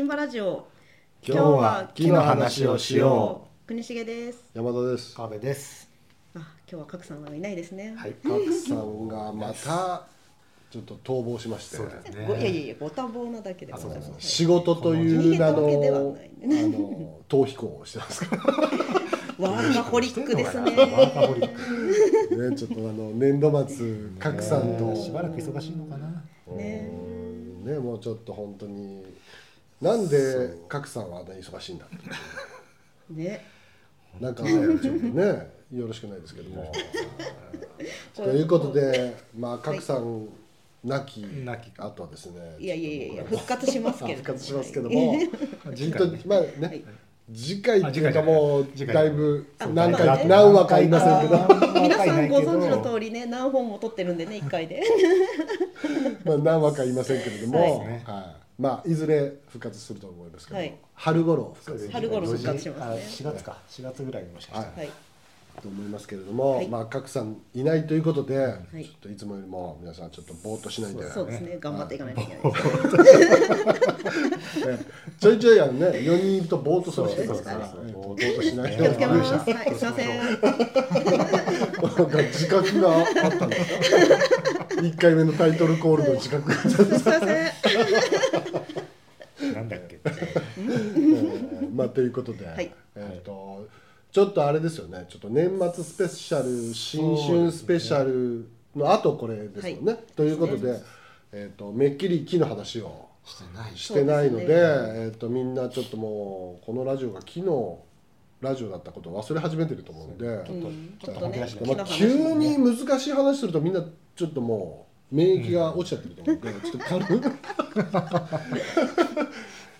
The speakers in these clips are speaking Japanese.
ティンバラジオ。今日は木の話をしよう。国重です。山田です。川辺です。あ今日は角さんはいないですね。はい。角さんがまた ちょっと逃亡しまして。そうですね。ごいやいやいやご多忙なだけでございます。仕事という名の逃げたわけではあない。ねの逃避行をしてます。か ワーカホリックですね。ワーカホリック。らねちょっとあの年度末角さんと。しばらく忙しいのかな。ね。うん。ねもうちょっと本当になんで角さんはあんなに忙しいんだって。ね。なんかちょっとねよろしくないですけども。ということでまあ角さん亡き亡きあとはですねいやいやいや復活しますけど。復活しますけども。きっと次回ね。まあね、はい。次回っていうかもう次回。だいぶあ何回、まあね。何話かいませんけど、皆さんご存知の通りね何本も撮ってるんでね一回で。まあ何話かいませんけれども、はい。はいまあいずれ復活すると思いますけど、はい。春頃復活する春頃復活しますね。あ4月か。4月ぐらいにもしかしたら。はい。と思いますけれども、はい。まあ角さんいないということで、い。ちょっといつもよりも皆さんちょっとぼーっとしないで、そうですね。頑張っていかないといけないですね。ちょいちょいあのね4人いるとぼーっとする人ですから、ぼーっとしない気をつけます。なはい。すいません。んか自覚があったんですか？1回目のタイトルコールの自覚が。すいませんなんだっけ。えーまあということで、はい。えっ、とちょっとあれですよね。ちょっと年末スペシャル新春スペシャルの後これですよね、ということで、えっ、とめっきり木の話をしてない。してないのでそうですえっ、とみんなちょっともうこのラジオが木のラジオだったことを忘れ始めてると思うんで、う。ん。ちょっとまあ、急に難しい話するとみんなちょっともう免疫が落ちちゃってると思うんで、ちょっと軽く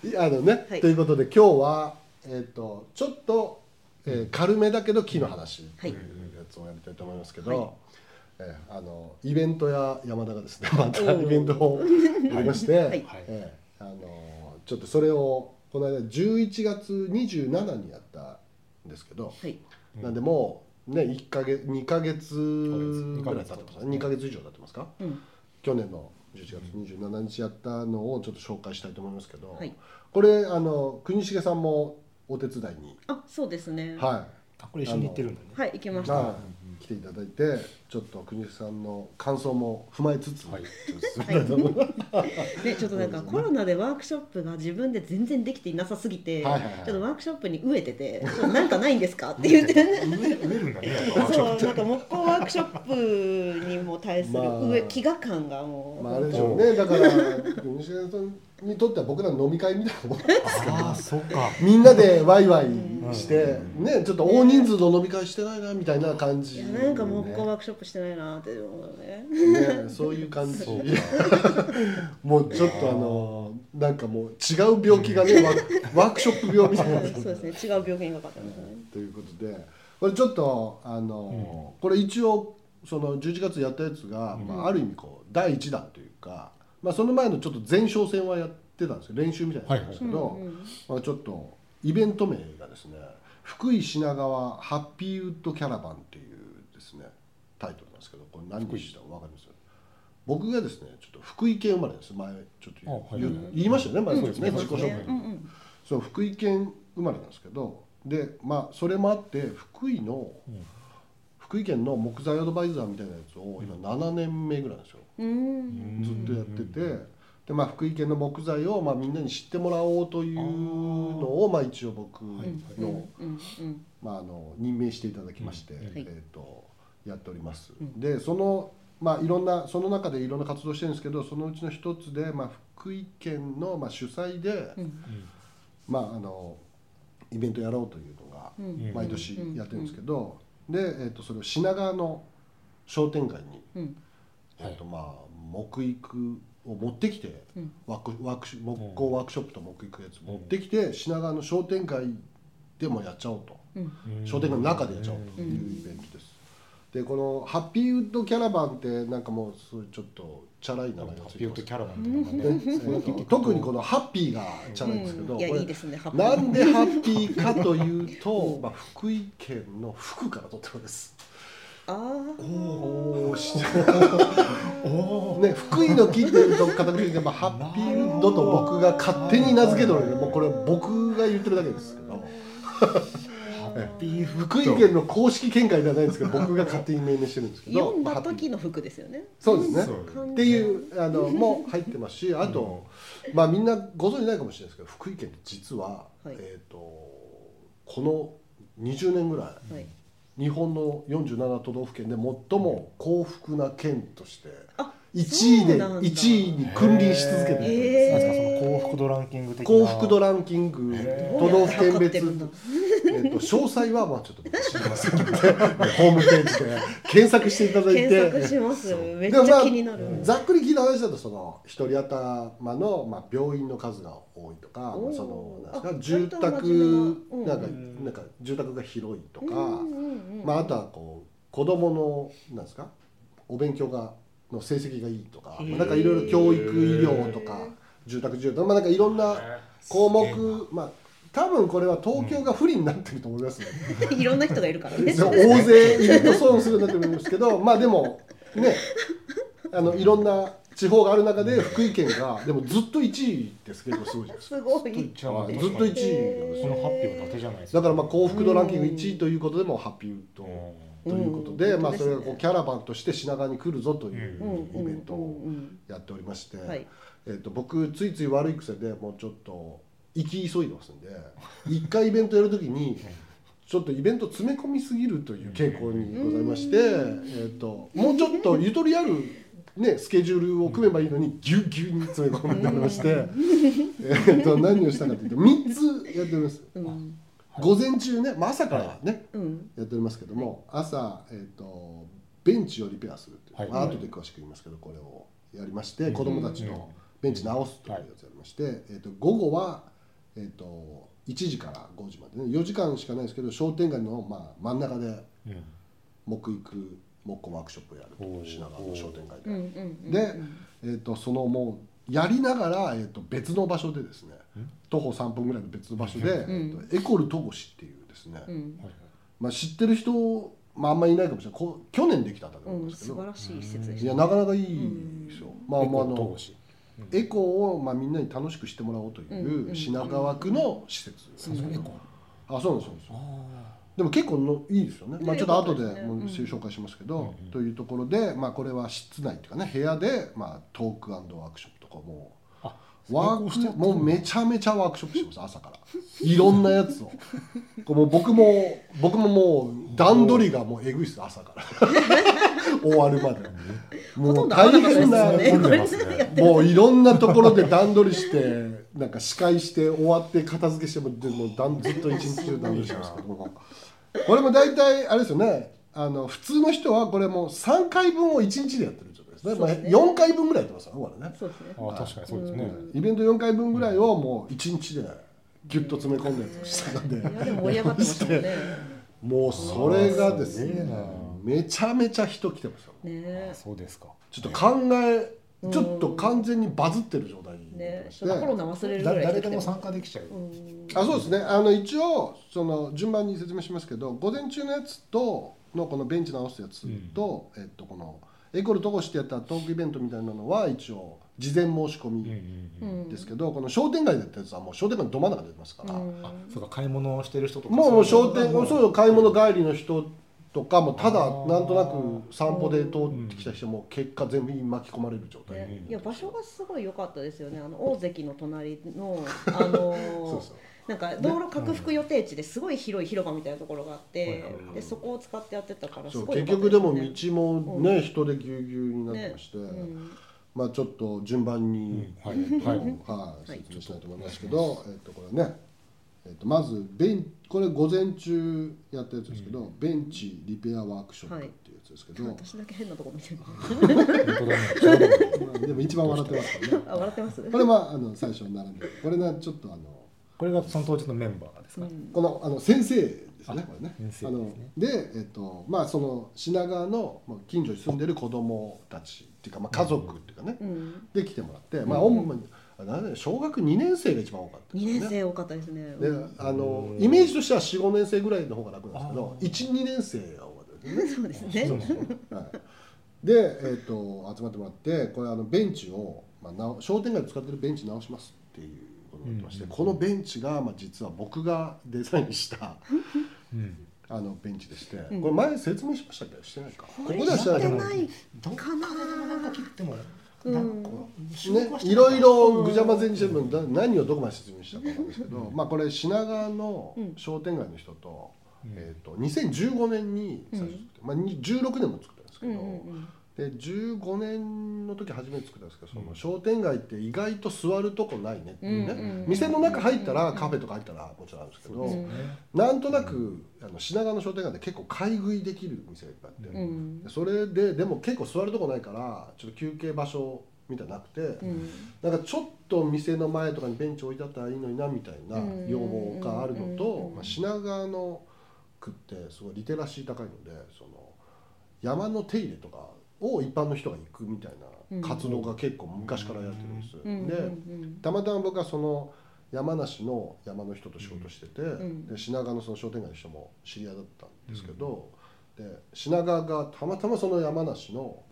いやあのね、はい。ということで今日は、えー、とちょっと、えー軽めだけど木の話というやつをやりたいと思いますけど、はい。えーあのイベントや山田がですね またイベントをありまして、はい。えーあのちょっとそれをこの間11月27にやったんですけど、はい。なんでもうね1ヶ月2ヶ月ぐらい経ってます2ヶ月以上経ってますか、うん。去年の11月27日やったのをちょっと紹介したいと思いますけど、はい。これあの国重さんもお手伝いに、あそうですね。はあこれ一緒に行ってるんだね。はい行きまい、したていただいてちょっと国重さんの感想も踏まえつつ、はい ちょっとなんかコロナでワークショップが自分で全然できていなさすぎて、はいはいはいちょっとワークショップに飢えてて「ちょっとなんかないんですか?」って言って、えるんだね。そうなんか木工ワークショップにも対するまあ飢餓感がもう、まああれでしょうね。だから国重さんにとっては僕らの飲み会みたいなもん。プ。ああそうか。みんなでワイワイして、ねちょっと大人数の飲み会してないなみたいな感じ、いやなんか木工ワークショップしてないなって思うね。ね、そういう感じ。もうちょっとあのなんかもう違う病気がねワーワークショップ病みたいな。そうですね。違う病気にかかったんですね。ということでこれちょっとあの、これ一応その11月やったやつが、まあ、ある意味こう第1弾というか、まあ、その前のちょっと前哨戦はやってたんですよ。練習みたいなやつですけど、まあ、ちょっとイベント名がですね「福井品川ハッピーウッドキャラバン」っていうですねタイトルなんですけどこれ何にしたか分かります？僕がですねちょっと福井県生まれです。前ちょっと言,、い言言いましたよね前ですね、うん自己紹介、うんうん。そう福井県生まれなんですけどでまあそれもあって福井の、福井県の木材アドバイザーみたいなやつを今7年目ぐらいなんですよ。うん。ずっとやってて。で、まあ、福井県の木材を、まあ、みんなに知ってもらおうというのをまあ、一応僕の,、うんうんうんまあ、あの任命していただきまして、はい。えー、とやっております。でそのまあいろんなその中でいろんな活動してるんですけどそのうちの一つで、まあ、福井県の、まあ、主催で、うん。まあ、あのイベントやろうというのがうん。毎年やってるんですけど、で、えー、とそれを品川の商店街に、うん。えーとまあ、木育を持ってきて、うん。ワークワークシ木工ワークショップと木育やつ持ってきて、品川の商店街でもやっちゃおうと、うん。商店街の中でやっちゃおうというイベントです。でこのハッピーウッドキャラバンってなんかもうそういうちょっとチャラい名前がついてます。キャラバンって いうのがね。特にこのハッピーがチャラいんですけど、これうんなんでハッピーかというと、まあ、福井県の福から取ってるんです。ああおおしおおね、福井の木っていうと片栗やっぱハッピーウッドと僕が勝手に名付けたのでもうこれ僕が言ってるだけですけど福井県の公式見解ではないんですけど僕が勝手に命名してるんですけど読んだ時の服ですよね。そうですね。っていうあのも入ってますしあと、まあみんなご存じないかもしれないですけど福井県って実は、はい。えっ、とこの20年ぐらいはい。日本の47都道府県で最も幸福な県としてあ1位でそうなんだ。1位に君臨し続けてる。んですへーその幸福度ランキング的な。幸福度ランキング都道府県別、えっと詳細はまあちょっと僕知りませんので ホームページで検索していただいて。検索します。めっちゃ気になる、ざっくり聞いた話だとその一人頭の、まあ、病院の数が多いとかおー。そのなんですあか住宅ななんかうん。なんか住宅が広いとか、まあ、あとはこう子供のなんですかお勉強がの成績がいいとか、まあ、なんかいろいろ教育医療とか住宅住宅まあなんかいろんな項目まあ多分これは東京が不利になってると思いますね。いろんな人がいるからね。そう大勢いると損するんだと思いますけど まあでもねあのいろんな地方がある中で福井県がでもずっと1位です結構すごいですか。すごい。ずっと一番はい。ずっと1位なんですよ。そのハッピーは伊達じゃないですだかからまあ幸福度ランキング1位ということでもハッピーウッドうんということで、うんまあそれがこうキャラバンとして品川に来るぞというイベントうんをうんやっておりまして、はい。えっと僕ついつい悪い癖でもうちょっと行き急いでますんで 一回イベントやるときにちょっとイベント詰め込みすぎるという傾向にございまして、えっともうちょっとゆとりある、ね、スケジュールを組めばいいのにぎゅうぎゅうに詰め込んでおりまして、えっと何をしたかというと3つやっております。うん午前中ね、まあ、朝からね、うん。やっておりますけども、朝、えー、とベンチをリペアするっていう、はい。まあ後で詳しく言いますけどこれをやりまして、うん。子どもたちのベンチ直すというやつやりまして、えー、と午後は、えー、と1時から5時までね4時間しかないですけど商店街の、まあ、真ん中でうん。木育木工ワークショップをやると品川の商店街で。で、えー、とそのもうやりながら、えー、と別の場所でですねうん徒歩3分ぐらいの別の場所で、ん。えーとエコル戸越っていうですね、まあ、知ってる人、まあ、あんまりいないかもしれない。こう去年できた建うん物ですけど、素晴らしい施設でしいやたなかなかいいですよ、まあ、エコまああのエコを、まあ、みんなに楽しくしてもらおうというんううん。品川区の施設、そうそうエコ。あそうなんですそうなんです。あでも結構のいいですよね、まあ、ねちょっと後でもううん。紹介しますけど、うんうん。というところで、まあ、これは室内っていうかね部屋で、まあ、トークワークショップとかもワークもうめちゃめちゃワークショップしてます朝から。いろんなやつを。こうもう僕も僕ももう段取りがもうえぐいっす朝から。終わるまで。もうん大変なよね。もういろんなところで段取りしてなんか司会して終わって片付けしてもでも段ずっと一日中段取りしてますけど。もこれも大体あれですよね。あの普通の人はこれもう3回分を1日でやってるですね。すねまあ、4回分ぐらいやってますよねこれね。そうですね。あ確かにそうですね。イベント4回分ぐらいをもう1日でギュッと詰め込んだやつをしたのでいやでも盛り上がってましたもんね。もうそれがですねなめちゃめちゃ人来てますよ。ね。あそうですか。ちょっと考えうん。ちょっと完全にバズってる状態になってね。コロナ忘れるぐらいだ誰でも参加できちゃう。うん。あそうですね。あの一応その順番に説明しますけど午前中のやつとのこのベンチ直すやつと、えっと、このエコルトゴしてやったトークイベントみたいなのは一応事前申し込みうんうんううん。んですけど、この商店街でやったやつはもう商店街のど真ん中で出てますから、うんあそうか買い物をしてる人とかもうもう商店もそういう買い物帰りの人とかもただなんとなく散歩で通ってきた人も結果全部巻き込まれる状態。いや場所がすごい良かったですよね。あの大関の隣のあの そうそうなんか道路拡幅予定地ですごい広い広場みたいなところがあって、でそこを使ってやってたからすそうごい結局でも道もね、人でぎゅうぎゅうになってまして、うん。まあちょっと順番に、はいはいはい、はい説明したいと思いますけど、えっとこれね、えっとまずベンこれ午前中やったやつですけど、ベンチリペアワークショップっていうやつですけど、私だけ変なとこ見てる。でも一番笑ってますからね。あ笑ってます。これはあの最初に並んでる。これねちょっとあのこれがその当日のメンバーですか？うん。このあの先生ですねあこれね。先生ですね。あのでえっとまあその品川のまあ近所に住んでる子供たちっていうかまあ家族っていうかね、うん、で来てもらって、まあ主に小学2年生が一番多かったです2よね。年生多かったですね。でうん。あのイメージとしては45年生ぐらいの方が楽なんですけどあー12年生が多かった ですね。そうですね。そうそうはい、で、えー、と集まってもらってこれあのベンチを、まあ、なお商店街で使ってるベンチ直しますっていうことになってまして、うん。このベンチが、まあ、実は僕がデザインしたうん。あのベンチでして、ん。これ前説明しましたっけ？してないかここではしてないけどしてないどっかででもなんか聞いてもう。んなんかね、いろいろぐちゃ混ぜにしてるのだ何をどこまで説明したかないですけど、まあこれ品川の商店街の人と,、うん。えー、と2015年に最初作って、まあ、に16年も作ったんですけど、うんうんで15年の時初めて作ったんですけどその商店街って意外と座るとこないねっていうね、うんうん店の中入ったらカフェとか入ったらもちろんあるんですけど、うんなんとなくあの品川の商店街って結構買い食いできる店がいっぱいあって、うん。でそれででも結構座るとこないからちょっと休憩場所みたいなくて、うん。なんかちょっと店の前とかにベンチ置いてあったらいいのになみたいなうん。要望があるのうんと、まあ、品川の区ってすごいリテラシー高いのでその山の手入れとかを一般の人が行くみたいな活動が結構昔からやってるんです。うん。でうん。たまたま僕はその山梨の山の人と仕事してて、ん。で品川のその商店街の人も知り合いだったんですけど、で品川がたまたまその山梨の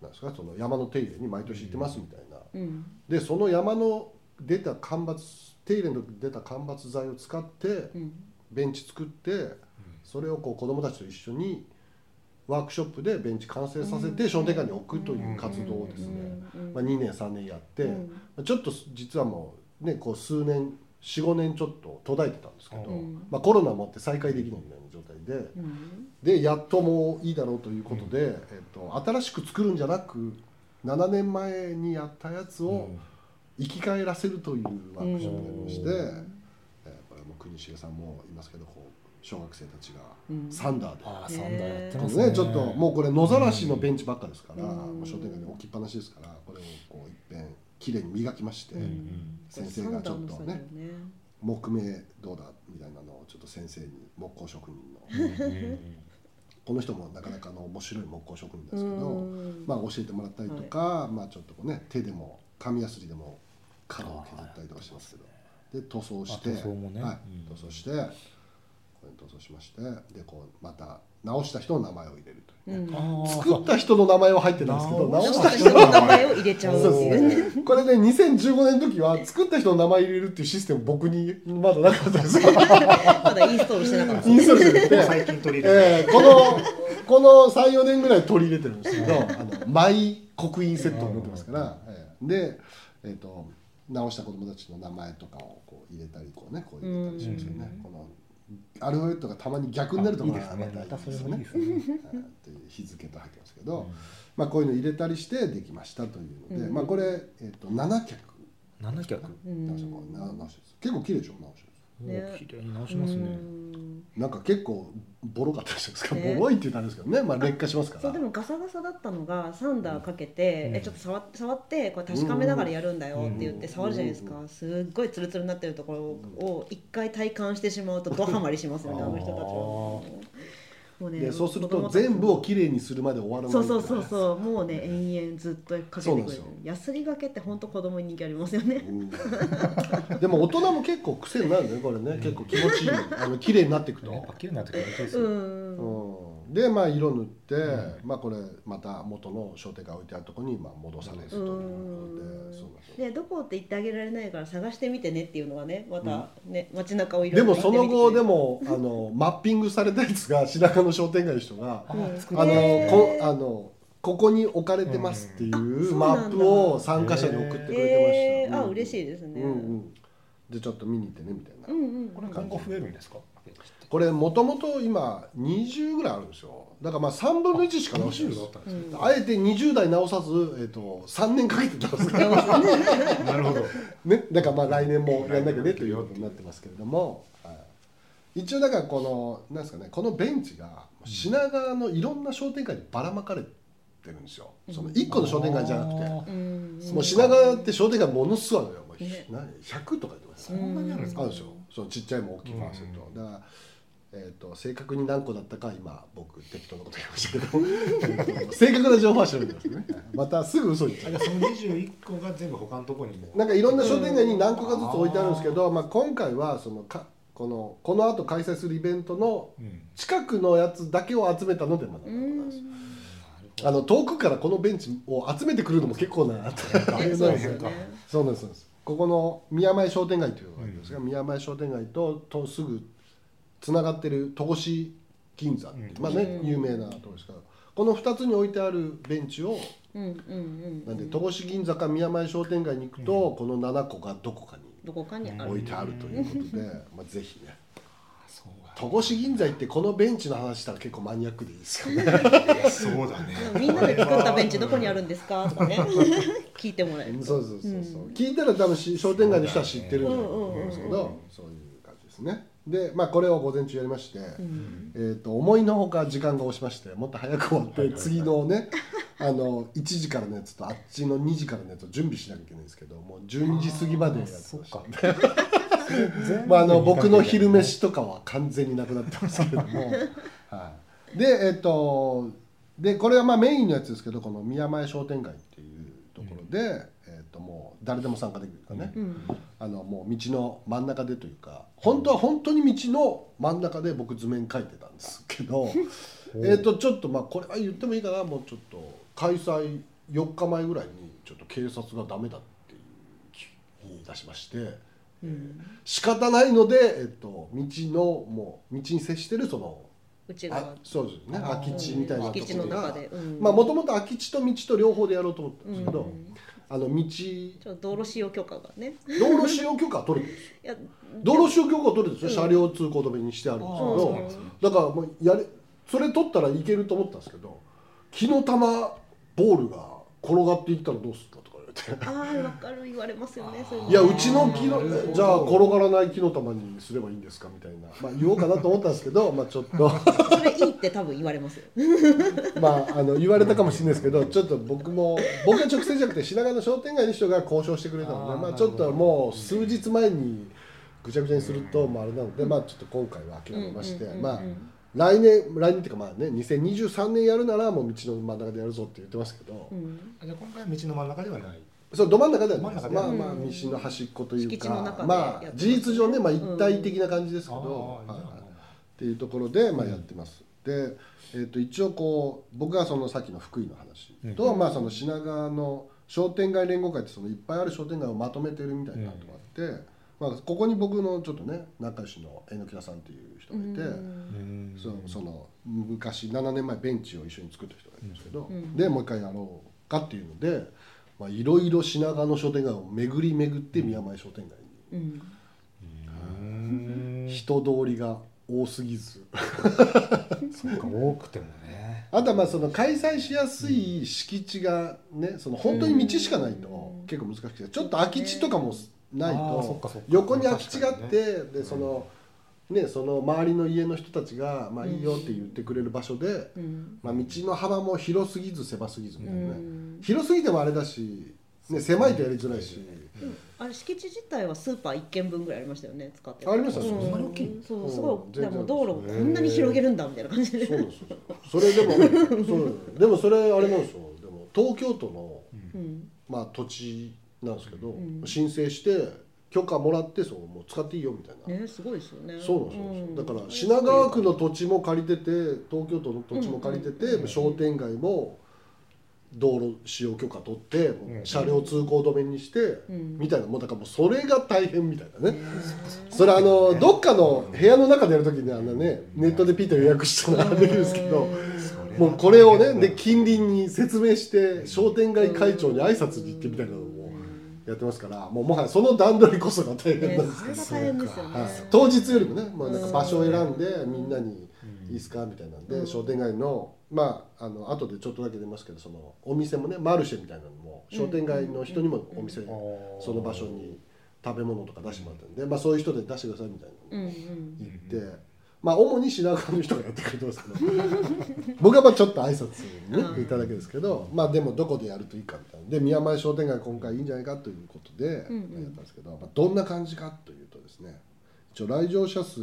なんですかその山の手入れに毎年行ってますみたいな、うん。でその山の出た間伐手入れの出た間伐材を使ってうん。ベンチ作ってそれをこう子どもたちと一緒にワークショップでベンチ完成させて商店街に置くという活動をですね、まあ、2年3年やって、ちょっと実はもうねこう数年45年ちょっと途絶えてたんですけど、うん。まあ、コロナもあって再開できないみたいな状態でうん。でやっともういいだろうということで、えっと、新しく作るんじゃなく7年前にやったやつを生き返らせるというワークショップがありまして、うん。えーこれも国重さんもいますけどこう小学生たちがうん。サンダーで。ああサンダーやってこますね。れね、ちょっともうこれ野ざらしのベンチばっかですから、うんもう商店街に置きっぱなしですからこれをこう一遍きれいに磨きまして、うん先生がちょっとね木目どうだみたいなのをちょっと先生に木工職人のこの人もなかなかの面白い木工職人ですけど、うん。まあ、教えてもらったりとか、まあ、ちょっとこうね手でも紙やすりでも角を削ったりとかしてますけどで塗装してあ塗装もね。はい。うん。塗装してこれに塗装しましてでこうまた直した人の名前を入れるというね、うん。作った人の名前は入ってないんですけど直直したた人の名前。を入れちゃう。ってそういうねですね。これね2015年の時は作った人の名前入れるっていうシステム僕にまだなかったですよ。まだインストールしてなかった。インストールしてて。最近取り入れえーこのこの34年ぐらい取り入れてるんですけどあのマイ刻印セットを持ってますから、えーで、えー、と直した子供たちの名前とかをこう入れたりこうねこう入れたりしますよね、このアルファベットがたまに逆になるところまたいいですね。ですねはいという日付と入ってますけど、まあ、こういうの入れたりしてできましたというので、うん。まあ、これ、えー、と7脚。7脚。結構綺麗でしょ？直しね。ー綺麗に直しますね。うん。なんか結構ボロかったじゃないですか、ね。ボロいって言ったらあれですけどね、まあ、劣化しますから。そうでもガサガサだったのがサンダーかけて、うん。えちょっと触っ触ってこれ確かめながらやるんだよって言ってうん触るじゃないですか、すっごいツルツルになってるところを一回体感してしまうとドハマりしますよねあの人たちはもうねでそうすると全部をきれいにするまで終わらないそうそうそうう、そうもうね延々ずっとかけてくれる。そうなんですよ。ヤスリがけって本当子供に人気ありますよね。うん。でも大人も結構癖になるねこれね、結構気持ちいい。あの綺麗になっていくと、やっぱ綺麗になってくるとですうよ。んうん、でまあ色塗って、まあこれまた元の商店街置いてあるところにまあ戻されるということで、そうなんですよでどこって言ってあげられないから探してみてねっていうのがねまたね、街中をいろでいろもその後でももあのマッピングされたやつが白川の商店街の人があのこあのここに置かれてますっていううん。あマップを参加者に送ってくれてました。えー、あうん嬉しいですね、うんうん。でちょっと見に行ってねみたいな。うんうん。これ今後増えるんですか？これもともと今20ぐらいあるんですよ。だからまあ3分の1しか直してない20ですだったんですねあえて20代直さず、えっと3年かけて直す。から、なるほど。ね、だからまあ来年もやんなきゃねということになってますけれども、はい、一応だからこのなんですかねこのベンチが品川のいろんな商店街にばらまかれてるんですよ。その1個の商店街じゃなくて、もう品川って商店街ものすごいあるのよ、もうね。何100とか言ってますそんなにあるんですか？あるんですよそのちっちゃいも大きいも合わせると、だから、えー、と正確に何個だったか今僕適当なこと言いましたけど。正確な情報は調べてますね。またすぐ嘘言っちゃう。その21個が全部他のところにも。なんかいろんな商店街に何個かずつ置いてあるんですけど、まあ、今回はそのかこのこの後開催するイベントのうん。近くのやつだけを集めたのでまだ。うなんですんあの遠くからこのベンチを集めてくるのも結構な。大変そうなそうなんですここの宮前商店街というのがあるんですが、宮前商店街ととすぐつながってる戸越銀座っていう、うん。まあね、うん。有名なところですからこの2つに置いてあるベンチをうんうんうんなんで戸越銀座か宮前商店街に行くと、この7個がどこかにどこかにある。置いてあるということで、まあ、ぜひね。戸越銀座行ってこのベンチの話したら結構マニアックでいいですよね。だそうだね。みんなで作ったベンチどこにあるんですか？とかね 聞いてもらえるそうそうそうそう、うん。聞いたら多分し商店街の人は知ってるんだと思うんですけどそう。いう感じですね。でまあこれを午前中やりまして、うん。えー、と思いのほか時間が押しましてもっと早く終わって次のねあの1時からのやつとあっちの2時からのやつを準備しなきゃいけないんですけどもう12時過ぎまでやってましたそっか。まあ、あの僕の昼飯とかは完全になくなってますけれども、はい、でえっ、とでこれはまあメインのやつですけどこの宮前商店街っていうところで、えっともう誰でも参加できるかね、うん。あのもう道の真ん中でというか本当は本当に道の真ん中で僕図面描いてたんですけど えっとちょっとまあこれは言ってもいいかな。もうちょっと開催4日前ぐらいにちょっと警察がダメだっていう言い出しまして。うん。仕方ないので、えっと、道のもう道に接してるそのあ内側そうです。ね空き地みたいなところあもともと空き地と道と両方でやろうと思ったんですけど、うん。あの道。道路使用許可がね。道路使用許可は取るんですよ道路使用許可は取るんですよ、うん。車両通行止めにしてあるんですけどだからもうやれそれ取ったらいけると思ったんですけど火の玉ボールが転がっていったらどうするかれて。ああ分かる言われますよねそういうの。いやうちの木のじゃあ転がらない木の玉にすればいいんですか？みたいな、まあ、言おうかなと思ったんですけど、まあ、ちょっと。それいいって多分言われますよ。まああの言われたかもしれないですけどちょっと僕も僕が直接じゃなくて品川の商店街の人が交渉してくれたのでまあ、ちょっともう数日前にぐちゃぐちゃにすると、まあ、あれなので、まあ、ちょっと今回は諦めまして、うんうんうんうんまあ来年来年っていうかまあね2023年やるならもう道の真ん中でやるぞって言ってますけど、うん。あじゃあ今回は道の真ん中ではない。そうど真ん中ではない。まあまあうん。道の端っこというかでまあ事実上ね、まあ、うん。一体的な感じですけど、あーはい。はいっていうところで、まあ、やってます。で、えー、と一応こう僕がそのさっきの福井の話と、うん。まあ、その品川の商店街連合会ってそのいっぱいある商店街をまとめてるみたいなとこあって、まあ、ここに僕のちょっとね仲良しの榎木田さんっていう人がいて。うん。そその昔7年前ベンチを一緒に作った人がいるんですけど、うん。でもう一回やろうかっていうのでまあいろいろ品川の商店街を巡り巡って宮前商店街うん。うんに人通りが多すぎず。そうか多くてもね。あとはまあその開催しやすい敷地がねその本当に道しかないとうん結構難しくてちょっと空き地とかもないと横に空き地があって確でそのねその周りの家の人たちがまあいいよって言ってくれる場所でうん。まあ道の幅も広すぎず狭すぎずみたいなね。うん。広すぎてもあれだし、ね、狭いとやりづらいし、あれ敷地自体はスーパー一軒分ぐらいありましたよね使ってるありましたうん。そんなに大きい？そううんすごいでも道路をこんなに広げるんだみたいな感じで。そうですよそれでもそう。でもそれあれなんですよ。でも東京都の、うん。まあ、土地なんですけど、うん。申請して許可もらってそうもう使っていいよみたいな、ねすごいですよね。そうなんですよ、ん。だから品川区の土地も借りてて東京都の土地も借りてて、うんうん商店街も道路使用許可取って、車両通行止めにして、うん。みたいなもうだからもうそれが大変みたいなね、ね それあのどっかの部屋の中でやるときにあのねネットでピッと予約したらできるんですけどもうこれをねで近隣に説明して商店街会長に挨拶に行ってみたいなのもやってますからもうもはやその段取りこそが大変ねなんですけど、ねはい、当日よりもねもうなんか場所を選んでみんなに「いいですか?」みたいなんで、うん。商店街のまああの後でちょっとだけ出ますけどそのお店もねマルシェみたいなのも商店街の人にもお店、その場所に食べ物とか出してもらったんで、まあ、そういう人で出してくださいみたいなのうんうん行って、まあ主に品川の人がやってくれてますけど。僕はまあちょっと挨拶にねうん。行っただけですけどまあでもどこでやるといいかみたいな。で宮前商店街今回いいんじゃないかということでやったうん。うんんですけど、まあ、どんな感じかというとですね一応来場者数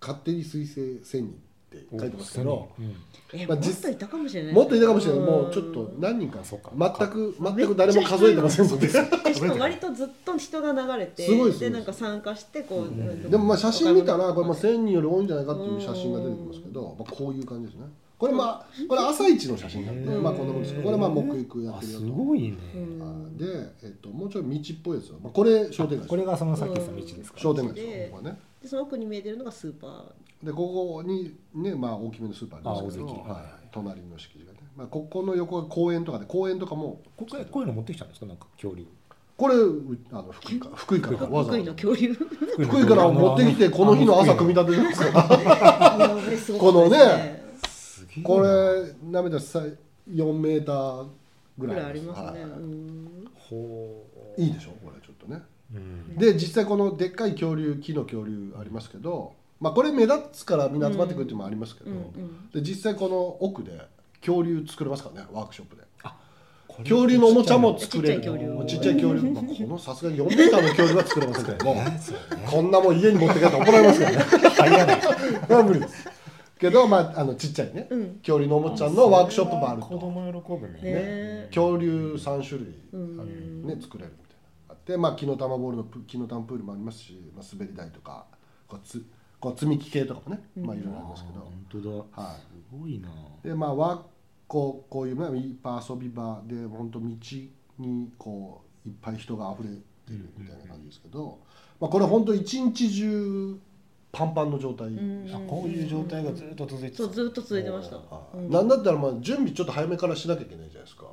勝手に推定1000人って書いてますけど、うん。えまあ実もっといたかもしれない。もっといたかもしれない、んもうちょっと何人かそうか。全く全く誰も数えてませんのでしかも割とずっと人が流れてすごいですでなんか参加してこう、ん。でもまあ写真見たらこれまあせ1000人より多いんじゃないかっていう写真が出てきますけど、まあ、こういう感じですね。これまあこれ朝一の写真なんで、うん。まあこんなもんですけどこれまあ木育やってるよと。ごいね、あで、えっと、もうちょい道っぽいやつよ、まあ、これ商店街ですこれがそのさっき言った道ですか、商店街ですよここはね。でその奥に見えてるのがスーパーでここにねまあ大きめのスーパーありますけど。はい、隣の敷地がね、まあ、ここの横が公園とかで公園とかもこここういうの持ってきたんですか？なんか恐竜。これうあの福井か。ら福井から。わざわざ。福井の恐竜？福井から持ってきてこの日の朝組み立ててますからいやこれすごかったですねこれなめたさ4メーターぐらい。ありますね、はい。う。んほいいでしょ？これちょっとね。う、うん、で実際このでっかい恐竜木の恐竜ありますけどまあこれ目立つからみんな集まってくるっていうのもありますけど、うん。うんで実際この奥で恐竜作れますからねワークショップで。恐竜のおもちゃも作れる。ちっちゃい恐竜もうちっちゃい恐竜、まあ、このさすがに4メーターの恐竜は作れませんけども。こんなもん家に持って帰ったら怒られますからね。無理ですけどまああのちっちゃいね、うん。恐竜のおもちゃのワークショップもある子と。供喜ぶね。ね。恐竜3種類、うん。ね、作れるみたいなあってまあ木の玉ボールのプ木の玉プールもありますし、まあ、滑り台とかこうつこう積み木系とかもね、まあいろいろありますけど、本当だ。はすごいな。でまあわこうこういう、まあ、いっぱい遊び場で本当道にこういっぱい人が溢れてるみたいな感じですけど、まあ、これ本当一日中パンパンの状態、うこういう状態がずっと続いてた。そうずっと続いてました。なんだったらまあ準備ちょっと早めからしなきゃいけないじゃないですか,、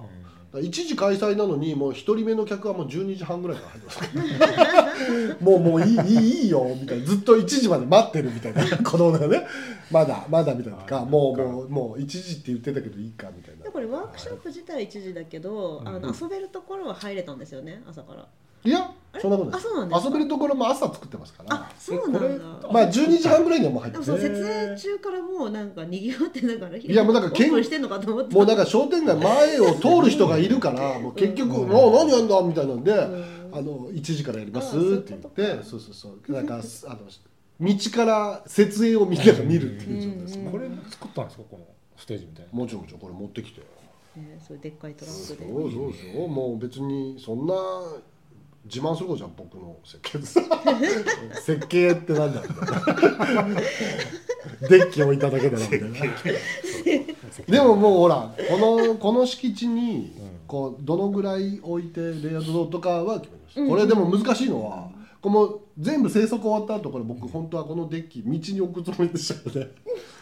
うん1時開催なのにもう1人目の客はもう12時半ぐらいから入ってます。もうもういいいいいいよみたいな。ずっと1時まで待ってるみたいな。子供がねまだまだみたいな。かあもうもうもう1時って言ってたけどいいかみたいな。でこれワークショップ自体は1時だけど、あの遊べるところは入れたんですよね朝からいやそんなことない。あそうなんですか？遊べるところも朝作ってますから。あそうなんだ。まあ12時半ぐらいにはもう入ってます。でもその設営中からもうなんか賑わってだからいやもうなんかけんしてんのかと思ってもうなんか商店街前を通る人がいるから もう結局「うんもう何やんだ?」みたいなんで「ん。あの1時からやります」って言ってそうそうそうなんかあの道から設営をみんなが見るっていう状態ですうん。これ作ったんですかこのステージみたいな。もちろんもちろんこれ持ってきて。ねそうでっかいトラそうックでそうそう。もう別にそんな自慢することじゃん僕の設計です設計ってなんだみたいなデッキ置いただけだなみたいなでももうほらこのこの敷地にこうどのぐらい置いてレイアウトとかは決めました、うん。これでも難しいのはこの全部清掃終わった後これ僕本当はこのデッキ道に置くつもりでしたよね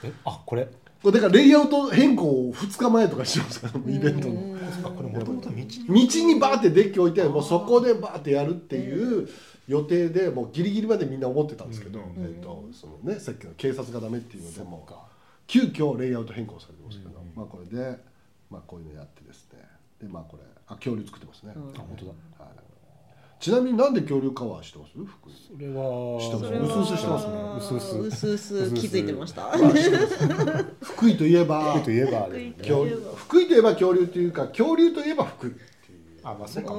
えあこれ？これだからレイアウト変更を2日前とかしますからイベントの。あこれもともと道にバーってデッキ置いてもうそこでバーってやるっていう予定でもうギリギリまでみんな思ってたんですけど、うん。えっとそのね、さっきの警察がダメっていうのでもか急遽レイアウト変更されてますけど、うん。まあこれで、まあ、こういうのやってですね。でまあこれあ恐竜作ってますね、うん。あ本当だ。はい、ちなみになんで恐竜カバーしてます？福井それは。知ってます？それは。うすうすしてますね。うすうすうすうす気づいてました？福井といえば。福井といえば。ね恐竜。福井といえば恐竜っていうか恐竜といえば福井。あまあそうか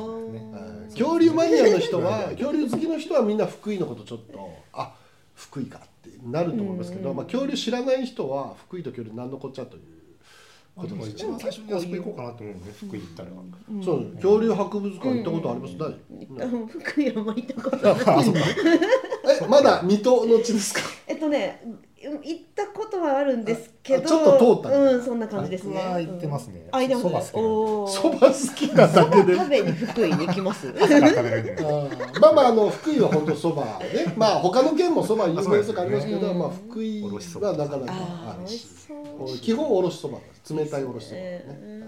恐竜マニアの人は恐竜好きの人はみんな福井のことちょっとあ福井かってなると思いますけど、まあ、恐竜知らない人は福井と恐竜何のこっちゃというまあでも一番最初にあそこ行こうかなと思うね福井行ったら。そう恐竜博物館行ったことあります、ない？うん。福井あん。まり行ったことないまだ水戸の地ですかえっとね行ったことはあるんですけどあちょっと通ったうんそんな感じですね。行ってますね。あ行ってますそば好きなんで。おー。そば好きなだけで。食べに福井に行きます。まあまああの福井は本当そばね まあ他の県もそば有名とかありますけど、うん。まあ福井はなかなか基本おろしそば冷たいおろしそばね、え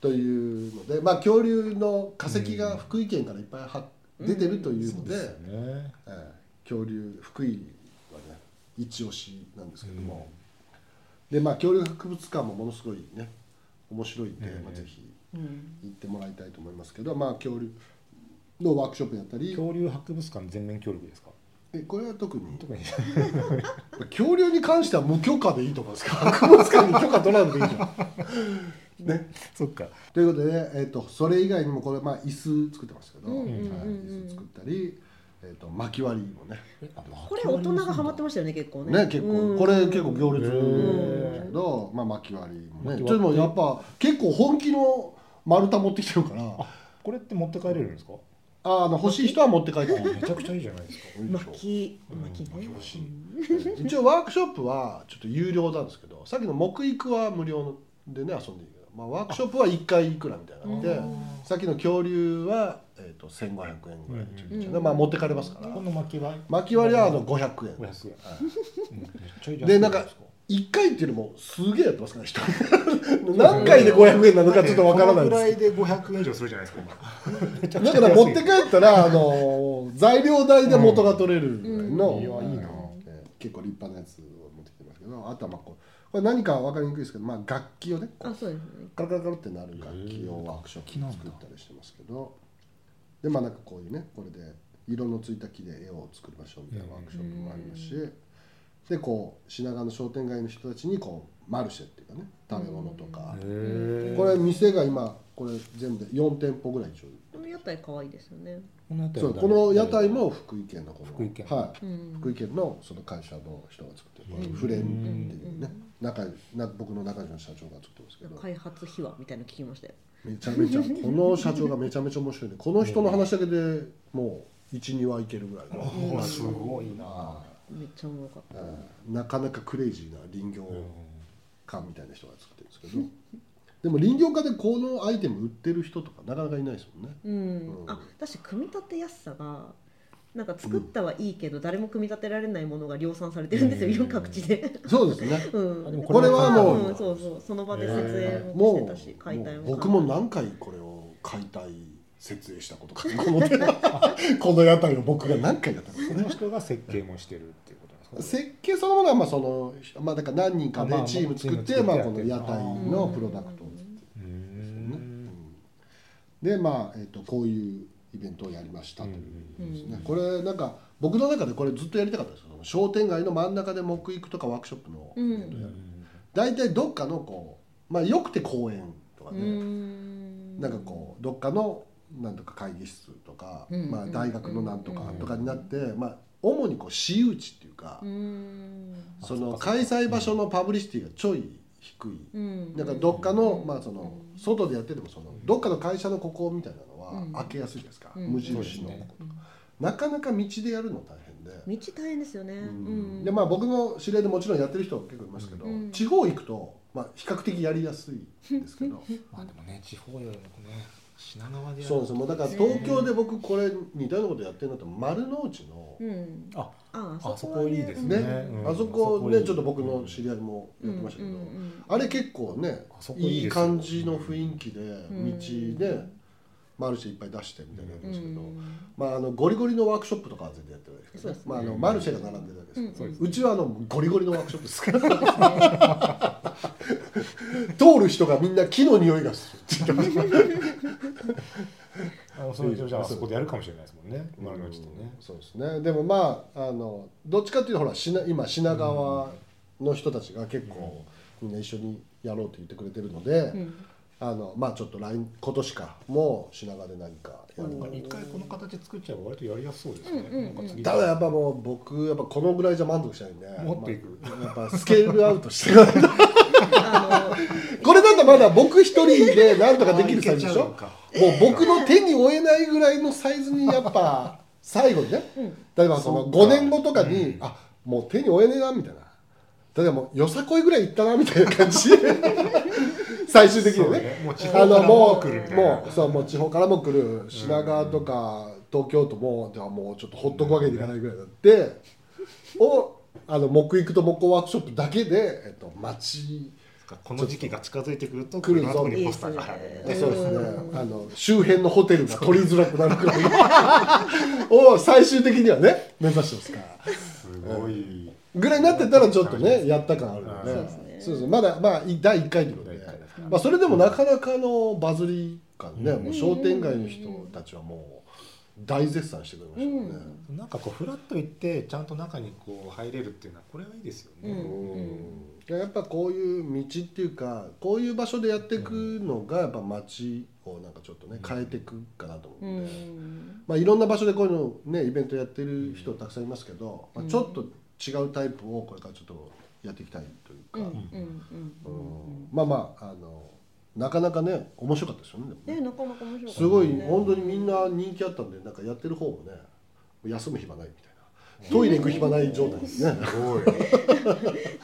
というので、まあ、恐竜の化石が福井県からいっぱいは出てるというので、恐竜福井一押しなんですけども、でまあ恐竜博物館もものすごいね面白いんで、うんまあ、ぜひ行ってもらいたいと思いますけど、まあ、恐竜のワークショップやったり。恐竜博物館全面協力ですか？えこれは特に。特に。恐竜に関しては無許可でいいと思うんですけど 博物館に許可取らなくていいじゃん。ね、そっか。ということで、えー、とそれ以外にもこれ、まあ、椅子作ってますけど、うんうんうんはいうん椅子作ったり、えー、と巻き割りもね。これ大人がハマってましたよね結構ね。ね結構。うん。これ結構行列へですけど、まあ、巻き割りも。ね巻き割りちょっともうやっぱ結構本気の丸太持ってきてるから。これって持って帰れるんですか？ああの欲しい人は持って帰っていい。めちゃくちゃいいじゃないですか。巻きうん。巻きね。巻き欲しい。一応ワークショップはちょっと有料なんですけどさっきの木育は無料でね遊んでいまあ、ワークショップは1回いくらみたいなのでうん。さっきの恐竜は、えー、と1500円ぐらいでうん。まあ持って帰れますから。この巻き割り？巻き割りはあの500円。500円。はい。でなんか1回っていうのもすげえやってますから人。何回で500円なのかちょっとわからないですぐらいで500円以上するじゃないですか だから持って帰ったらあの材料代で元が取れるぐらいの、うん。いやいいな。えー結構立派なやつを持ってきてますけどあとはまあこうこれ何か分かりにくいですけど、まあ、楽器をねこうあそうですね。カラカラカラってなる楽器をワー。クショップで作ったりしてますけどでまあなんかこういうねこれで色のついた木で絵を作りましょうみたいなワークショップもありますしでこう品川の商店街の人たちにこうマルシェっていうかね食べ物とか。へこれ店が今これ全部で4店舗ぐらい一応この屋台可愛いですよね。このそうこの屋台も福井県のこの福井県。はい。うん。福井県のその会社の人が作ってるこれフレンっていうね。仲な僕の中の社長が作ってますけど。開発秘話みたいなの聞きましたよ。めちゃめちゃこの社長がめちゃめちゃ面白いんでこの人の話だけでもう12話いけるぐらいの。おすごいな。めっちゃおもろかった。うん。なかなかクレイジーな林業家みたいな人が作ってるんですけどでも林業家でこのアイテム売ってる人とかなかなかいないですもんね。うん。うん。あだし組み立てやすさがなんか作ったはいいけど、誰も組み立てられないものが量産されてるんですよ、うん。各地で。そうですね。うん、これはもううん、そうそう。その場で設営ももうしてたし、解体も僕も何回これを解体設営したことかこの この屋台を僕が何回やったかその人が設計もしてるっていうこと設計そのものはまあそのまあだから何人かでチーム作ってまあこの屋台のプロダクトを作ってん。でまあえっとこういうイベントをやりましたといううん。ですねこれなんか僕の中でこれずっとやりたかったですよ。その商店街の真ん中で木育とかワークショップのイベントをやる。大体どっかのこうまあよくて公園とかうねん。なんかこうどっかのなんとか会議室とか、うん。まあ、大学のなんとかうんとかになって、まあ、主にこう私有地っていうか、うん。その開催場所のパブリシティがちょい低い、うん。なんかどっかの,、まあ、その外でやっててもそのどっかの会社のここみたいなのはうん。開けやすいじゃないですか、うん。無印のこことか、なかなか道でやるの大変で。道大変ですよね。うん。でまあ僕の知り合いでもちろんやってる人は結構いますけど、うん。地方行くと、まあ、比較的やりやすいんですけど。まあでもね地方よりもね品川でそうです。もうだから東京で僕これ似たようなことやってるのと丸の内の、うん。あああそこいいですね、ねうん。あそこねちょっと僕の知り合いもやってましたけど、うんうんうん。あれ結構ねいい感じの雰囲気でん。道でマルシェいっぱい出してみたいなやつですけど、うん。まああのゴリゴリのワークショップとかは全然やってないですけど、ね。まああのマルシェが並んでるだけですけど、うん。うちはあのゴリゴリのワークショップですから。通る人がみんな木の匂いがするって言ってました。あのそれじゃああそこでやるかもしれないですもんね。丸の内でね。そうですね。でもまああのどっちかっていうとほら品今品川の人たちが結構みんな一緒にやろうと言ってくれてるので、うんあのまあちょっと来今年かもう品川で何か一回この形作っちゃえば割とやりやすそうですね。うんうんうん。ただやっぱもう僕やっぱこのぐらいじゃ満足しないんで。もっといく。まあやっぱスケールアウトして これだとまだ僕一人でなんとかできるサイズでしょ？うもう僕の手に負えないぐらいのサイズにやっぱ最後にね、うん。例えばそのそうか。5年後とかに、あもう手に負えねえなみたいな。例えばもうよさこいぐらいいったなみたいな感じ。で最終的にはねね。もう地方あからのもも来るもうそうもう地方からも来る品川とか東京都もではもうちょっとほっとくわけにいかないぐらいだってをあの木育と木工ワークショップだけで、えっと、町この時期が近づいてくると来るぞ。にポスターがそうですね。うん。あの周辺のホテルが取りづらくなるくらいを最終的にはね目指してますから。すごい。ぐらいになってたらちょっとねやった感あるのでそうですねそうそう。まだまあい第1回ということでまあ、それでもなかなかのバズり感ね、もう商店街の人たちはも大絶賛してくれましたよね、なんかこうフラッと行ってちゃんと中にこう入れるっていうのはこれはいいですよね。うん。やっぱこういう道っていうかこういう場所でやっていくのがやっぱ街をなんかちょっとね変えていくかなと思うん。で、まあ、いろんな場所でこういうのねイベントやってる人たくさんいますけど、まあ、ちょっと違うタイプをこれからちょっとやっていきたいというか、まあまああのなかなかね面白かったですよねねなかなか面白かった、ね、すごい本当にみんな人気あったんでなんかやってる方もね休む暇ないみたいな。トイレ行く暇ない状態ですね。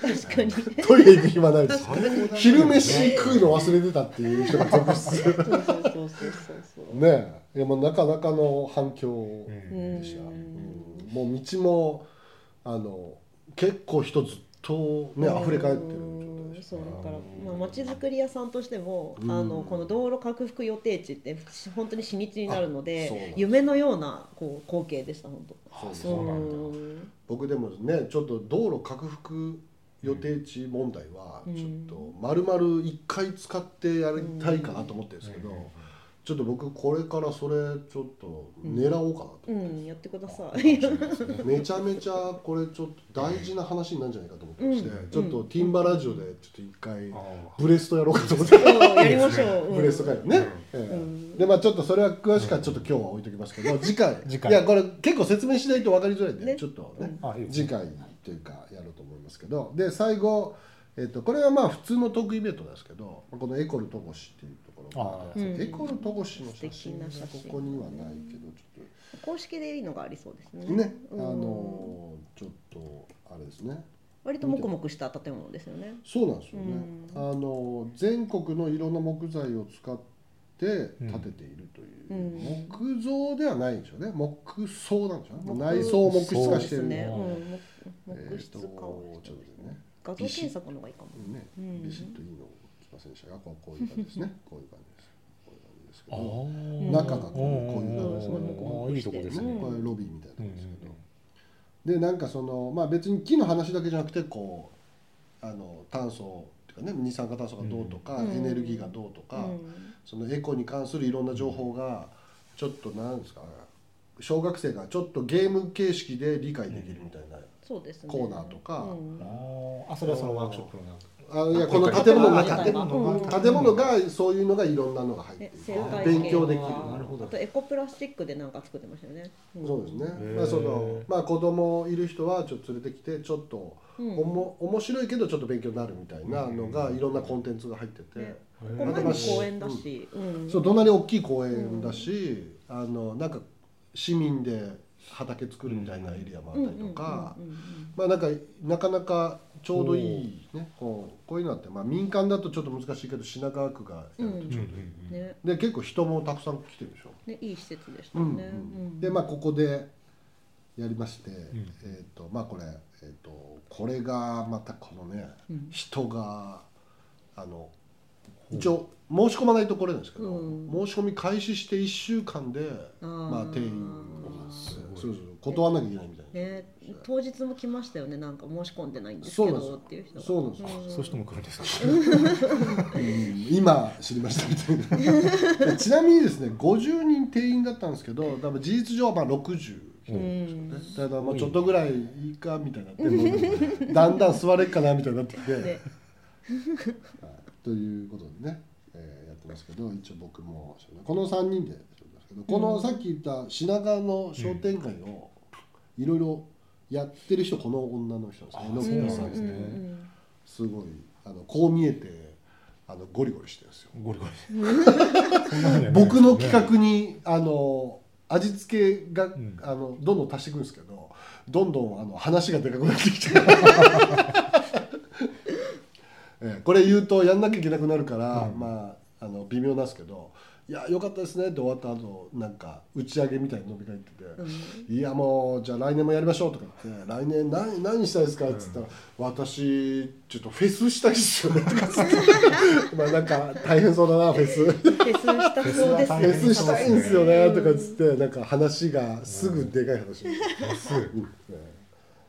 確かに。トイレ行く暇ないです。昼飯食うの忘れてたっていう人が続出。ねえ、いやもうなかなかの反響でした。もう道もあの結構人ずっとね溢れ返ってる。そうだからまあ街づくり屋さんとしても、うん、あのこの道路拡幅予定地って本当に死日になるので夢のようなこう光景でした本当。そうなんだ。僕でもねちょっと道路拡幅予定地問題はちょっと丸々一回使ってやりたいかなと思ってるんですけど。ちょっと僕これからそれちょっと狙おうかなとうん、うん、やってください。めちゃめちゃこれちょっと大事な話になるんじゃないかと思ってまして、うん、ちょっとティンバラジオでちょっと一回ブレストやろうかと思って、やりましょう、ブレスト会ね、ええ。でまあちょっとそれは詳しくはちょっと今日は置いときますけど次回。いやこれ結構説明しないと分かりづらいんで、ね、ちょっとね、次回というかやろうと思いますけど。で最後えっと、これはまあ普通のトークイベントですけどこのエコル戸越っていうところが、うん、エコル戸越の写真がここにはないけどちょっと公式でいいのがありそうですね。ね、あのちょっとあれですね。割ともくもくした建物ですよね。そうなんですよね、あの全国のいろんな木材を使って建てているという、うん、木造ではないんでしょうね。木層なんでしょうね内装木質化してる、ね。うん、木質化をしてる、えー、ね画像検索のがいいかも。ね、うん、ビシッといいの来ませんでした。がこういう感じですね。こういう感じです。こういう感じですけど。中がこうこういう感じです。ねいいとこですね。これロビーみたいなとこですけど、でなんかそのまあ別に木の話だけじゃなくてこうあの炭素っていうかね二酸化炭素がどうとか、エネルギーがどうとか、そのエコに関するいろんな情報がちょっとなんですか小学生がちょっとゲーム形式で理解できるみたいなそうです、ね、コーナーとか、うん、あそれはそのワークショップのあいやこの建物が建物が。建物がそういうのがいろんなのが入って勉強できる。なるほど。あとエコプラスチックでなんか作ってましたよね、うん、そうですね。まあそのまあ子供いる人はちょっと連れてきてちょっとおも面白いけどちょっと勉強になるみたいなのがいろんなコンテンツが入ってて、ね、ここ前に公園だし、うん、そう隣大きい公園だし、あのなんか市民で畑作るみたいなエリアもあったりとか。まあなんかなかなかちょうどいいねこうこういうのってまあ民間だとちょっと難しいけど品川区がやるとちょうどいい、ね、で結構人もたくさん来てるでしょ、ね、いい施設でしたね、うんうん、でまあここでやりまして、うん、えっ、ー、とまあこれ、えーと、とこれがまたこのね、人があの一応申し込まないとこれなんですけど、申し込み開始して1週間でまあ定員そうそう断らなきゃいけないみたいな、ね、当日も来ましたよねなんか申し込んでないんですけどっていう人そうなんです。そういう人も来るんですか、今知りましたみたいな。ちなみにですね50人定員だったんですけど多分事実上はまあ60うん、ただまあちょっとぐらいいいかみたいになってだんだん座れっかなみたいになってきて、ね、ということでね、えー、やってますけど一応僕もこの3人でこのさっき言った品川の商店街をいろいろやってる人この女の人ですね。さんですね。すごいあのこう見えてあのゴリゴリしてるんですよ。ゴリゴリ。僕の企画にあの味付けが、あのどんどん足していくんですけどどんどんあの話がでかくなってきてえこれ言うとやんなきゃいけなくなるから、うん、まああの微妙なんですけどいや良かったですね」って終わった後なんか打ち上げみたいに飲み会行ってて「うん、いやもうじゃあ来年もやりましょう」とか言って「来年何何したいですか?」っつったら「うん、私ちょっとフェスしたいっすよね」とかつって。まあなんか大変そうだなフェス。フェスしたそうです。フェスしたいんですよね。とかつってなんか話がすぐでかい話、うん、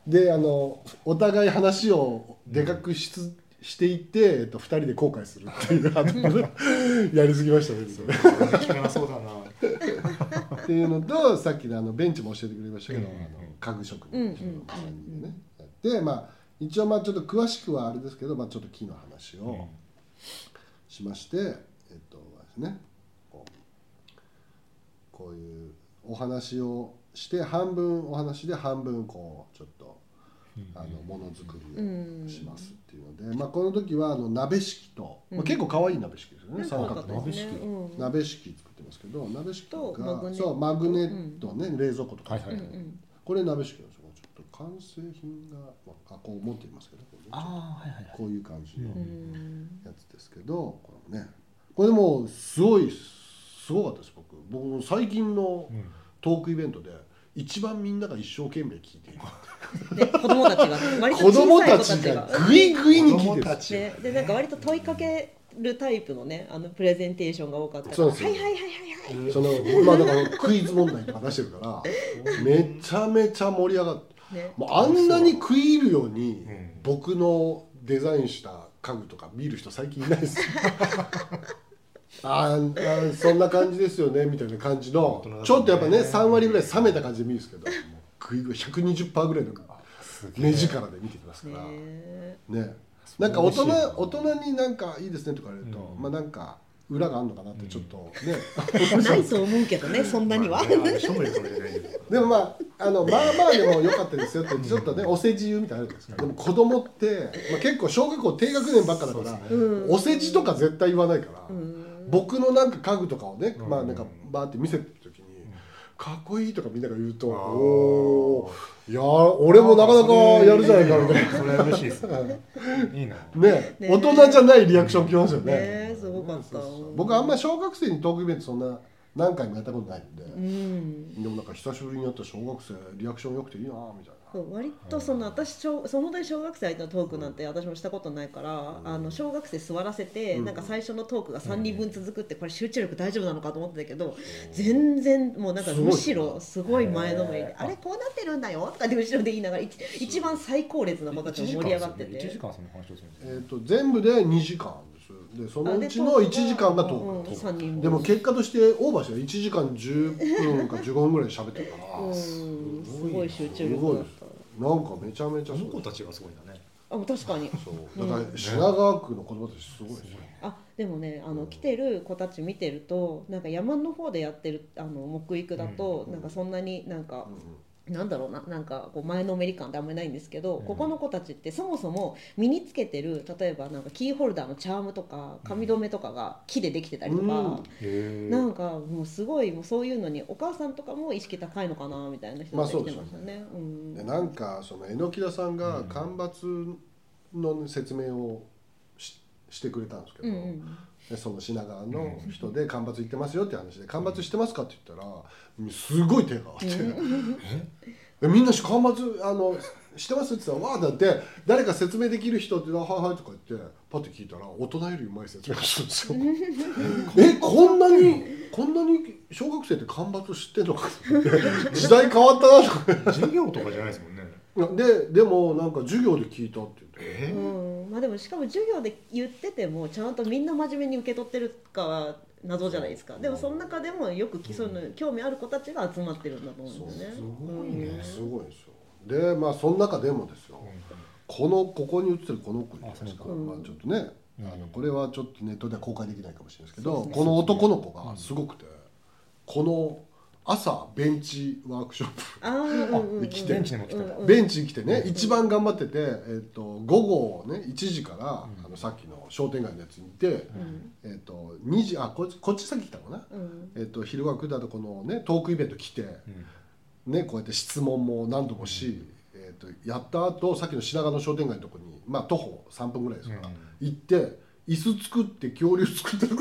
であのお互い話をでかくしつしていって、えっと、2人で後悔するっていう やりすぎましたね聞かな。そうだな。っていうのとさっきのあのベンチも教えてくれましたけど、うんあの家具職うん人の人の3人でね、でまあ一応まあちょっと詳しくはあれですけど、まあ、ちょっと木の話をしまして、えっとですねこうこういうお話をして半分お話で半分こうちょっとあのものづくりをしますっていうので、まあ、この時はあの鍋敷と、まあ、結構可愛い鍋敷ですよね、三角の鍋敷。うん。鍋敷作ってますけど鍋敷とがマグネット。そうマグネットね、冷蔵庫とか、はいはいはい。うんこれ鍋敷なんですよ。ちょっと完成品が、まあ、こう持っていますけどこれねああはいはいはい。こういう感じのうん。やつですけどこのねこれでもすごいすごかったです僕。僕も最近のうん。トークイベントで一番みんなが一生懸命聞いている。で子供たちが割と子供小さいたち子たちががグイグイに聞いてる。ね、でなんか割と問いかけるタイプのねあのプレゼンテーションが多かったからはいはいはいはいはい。そのまあだからクイズ問題とか出してるからめちゃめちゃ盛り上がってね。もうあんなに食い入るようにうん。僕のデザインした家具とか見る人最近いないです あーあーそんな感じですよねみたいな感じのちょっとやっぱね3割ぐらい冷めた感じで見るんですけどもうグイグイ120%ぐらいの目力で見てきますから。ねね。なんか大人大人になんかいいですねとか言われると、うん。まあなんか裏があるのかなってちょっとね、ないと思うけどねそんなには、で。もまああのまあまあでも良かったですよってちょっとねお世辞言うみたいなのあるじゃないですか。でも子供って、まあ、結構小学校低学年ばっかだから、お世辞とか絶対言わないから、うん僕のなんか家具とかをね、うん。まあなんかバーって見せてる時に、かっこいいとかみんなが言うと、おおいやー俺もなかなかやるじゃないかみたいな。それ嬉しいですね。いいな。ねね。大人じゃないリアクションきますよね。ねすごかった。僕あんま小学生にトークイベントそんな何回もやったことないんで、うん。でもなんか久しぶりにやった小学生リアクション良くていいなみたいな割とその私小その本当に小学生相手のトークなんて私もしたことないから、あの小学生座らせて、うん。なんか最初のトークが3人分続くってこれ集中力大丈夫なのかと思ってたけど、全然もうなんかむしろすごい前のめりで「へー。あれこうなってるんだよ」とかで後ろで言いながら一一番最高列の子たちも盛り上がってて。1時間その話をするんですえよー、と全部で2時間ですでそのうちの1時間がトーク。うん、3人分。でも結果としてオーバーして1時間10分か15分ぐらい喋ってるから。うん。すごい集中力なんかめちゃめちゃあすごいの子たちがすごいんだね。あ確かに。そう。だから品川区の子供たちすごいですよあでもねあの来てる子たち見てるとなんか山の方でやってるあの木育だと、なんかそんなになんか、なんだろうななんかこう前のめり感ってあんまりないんですけど、うん。ここの子たちってそもそも身につけてる例えばなんかキーホルダーのチャームとか髪留めとかが木でできてたりとか、うん。なんかもうすごいもうそういうのにお母さんとかも意識高いのかなみたいな人まあが来てましたね。うん。でなんかその榎田さんが干ばつの説明をししてくれたんですけど、うんうん。でその品川の人で干ばつ行ってますよって話で干ばつしてますかって言ったらすごい手があって、でみんな干ばつあのしてますって言ったら「わあ」だって誰か説明できる人って「あはいはい」とか言ってパッて聞いたら大人よりうまい説明をするんですよ。えこんなにこんなに小学生って干ばつ知ってんのか時代変わったなとか。授業とかじゃないですもんね。ででもなんか授業で聞いたってえうん。まあでもしかも授業で言っててもちゃんとみんな真面目に受け取ってるかは謎じゃないですか。でもその中でもよくきそういうの興味ある子たちが集まってるんだと思うんですよね。すごいね。すごいですよ。でまあその中でもですよ、このここに映ってるこの子いるじゃないですか、あその子。まあ、ちょっとね、うん。あのこれはちょっとネットでは公開できないかもしれないですけどね。この男の子がすごくて、この朝ベンチワークショップ。あーうんうんうん。来てベンチにも来てた。うんうん。ベンチに来てね、一番頑張ってて、えっと午後ね1時から、あのさっきの商店街のやつにいて、うん。えっと2時あこっちこっち先来たのかな、うん。えっと昼が来たとこのねトークイベント来て、ね、こうやって質問も何度もし、えー、とやった後さっきの品川の商店街のとこに、まあ、徒歩3分ぐらいですから、うん。行って椅子作って恐竜作ってる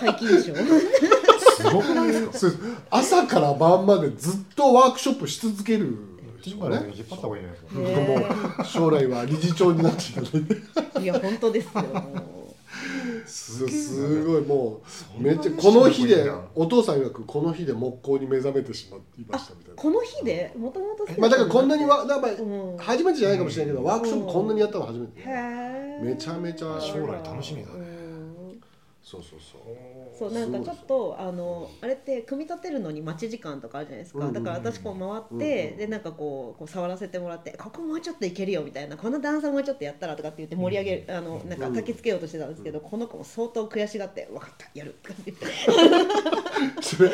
皆勤賞すごくないですか？朝から晩までずっとワークショップし続けるでしょうね今ね引っ張った方がいいんじゃないですかへもう将来は理事長になっていただいや本当ですよ。もすすごい。もうめっちゃこの日でお父さん曰くこの日で木工に目覚めてしまいましたみたいな。この日で？もともとまあだからこんなにわだから初めてじゃないかもしれないけど、ワークショップこんなにやったの初めて。めちゃめちゃ。将来楽しみだね。うんそうそうそう。そうなんかちょっとあのあれって組み立てるのに待ち時間とかあるじゃないですか、うんうんうん。だから私こう回って、うんうんでなんかこうこう触らせてもらってここもうちょっといけるよみたいなこの段差もうちょっとやったらとかって言って盛り上げる、あのなんか焚きつけようとしてたんですけど、この子も相当悔しがって分かったやる。とかって言ってそれ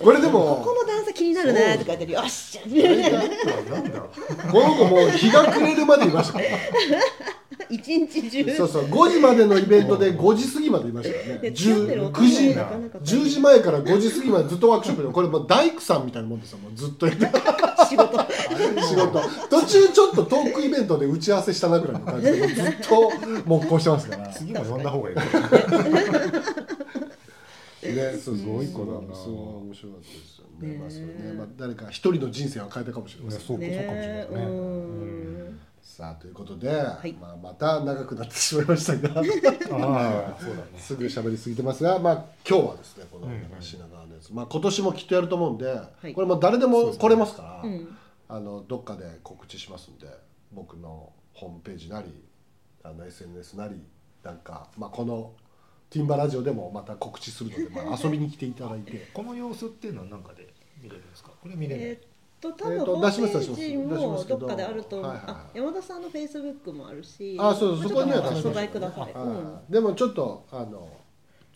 これでもここの段差気になるねとか言ってよっしゃなんだこの子もう日が暮れるまでいました 一日中。そうそう5時までのイベントで5時過ぎまでいましたよね。で付き合ってる。10お9時なかなか10時前から5時過ぎまでずっとワークショップでこれもう大工さんみたいなもんですよもうずっとやって。仕事。仕事。途中ちょっとトークイベントで打ち合わせしたなぐらいの感じでずっと木工してますから。次も呼んだ方がいい。ね、そうすごい子だな。すごい面白かったですよ。ね。ねまあ、そうね、まあ、誰か一人の人生を変えたかもしれません。そうかそうかもしれないですねということで、いまあ、また長くなってしまいましたが。ああそうだねすぐ喋りすぎてますが、まあ、今日はですね、この品川のやつ、まあ、今年もきっとやると思うんで、いこれもう誰でも来れますから。うんあの、どっかで告知しますんで、僕のホームページなり。あの SNS なり、なんか、まあ、この。ティンバラジオでもまた告知するので、まあ、遊びに来ていただいて。この様子っていうのは何かで見れるんですか？これ見れない、えーっと多分ホームページもど。どっかであるとはいはいはい。あ山田さんのフェイスブックもあるし。あそうそこには素材ください、はいうん。でもちょっとあの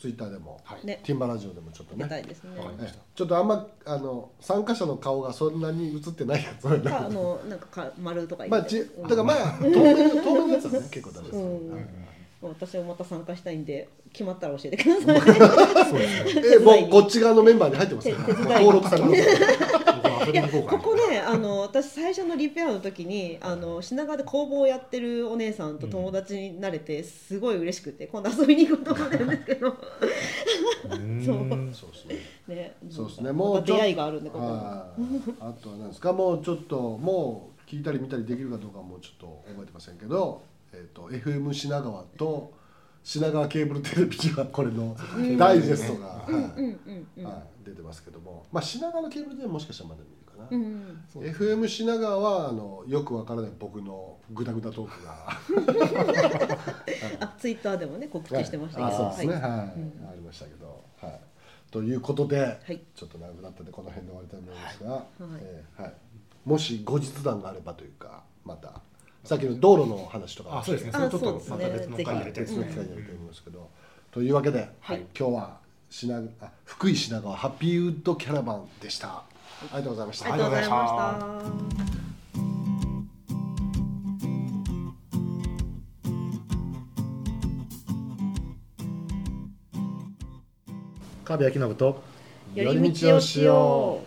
ツイッターでも、はい。ね。ティンバラジオでもちょっと出ねたいですね。ちょっとあんまあの参加者の顔がそんなに映ってないやつあのなんかか丸とかまあちだからまあ透明透明のやつはね結構大丈夫です、私もまた参加したいんで決まったら教えてください。えもうこっち側のメンバーに入ってます登録されてます僕は遊びに行こここねあの私最初のリペアの時にあの品川で工房をやってるお姉さんと友達になれてすごい嬉しくて今度遊びに行こうと思ってるんですけど。うん。そう。そうですね。ね。そうですね。まもう出会いがあるんでここはい。あとは何ですか？もうちょっともう聞いたり見たりできるかどうかはもうちょっと覚えてませんけど、えー、と FM 品川と品川ケーブルテレビにはこれのうん。ダイジェストが、出てますけども、まあ、品川のケーブルテレビもしかしたらまだ見るかな、うん FM 品川はあのよくわからない僕のグダグダトークが。あツイッターでもね告知してましたあけど。そうですね。はい、はい。うん。ありましたけど。はい。ということで、い。ちょっと長くなったんでこの辺で終わりたいと思いますが、はい。えーはい、もし後日談があればというかまたさっきの道路の話とか。あそうですね。あそれちょっとまた別の回入れて別の機会にやりたいと思いますけど、というわけで、はい。今日は品あ福井品川ハッピーウッドキャラバンでした。ありがとうございました。ありがとうございました。川辺明信と寄り道をしよ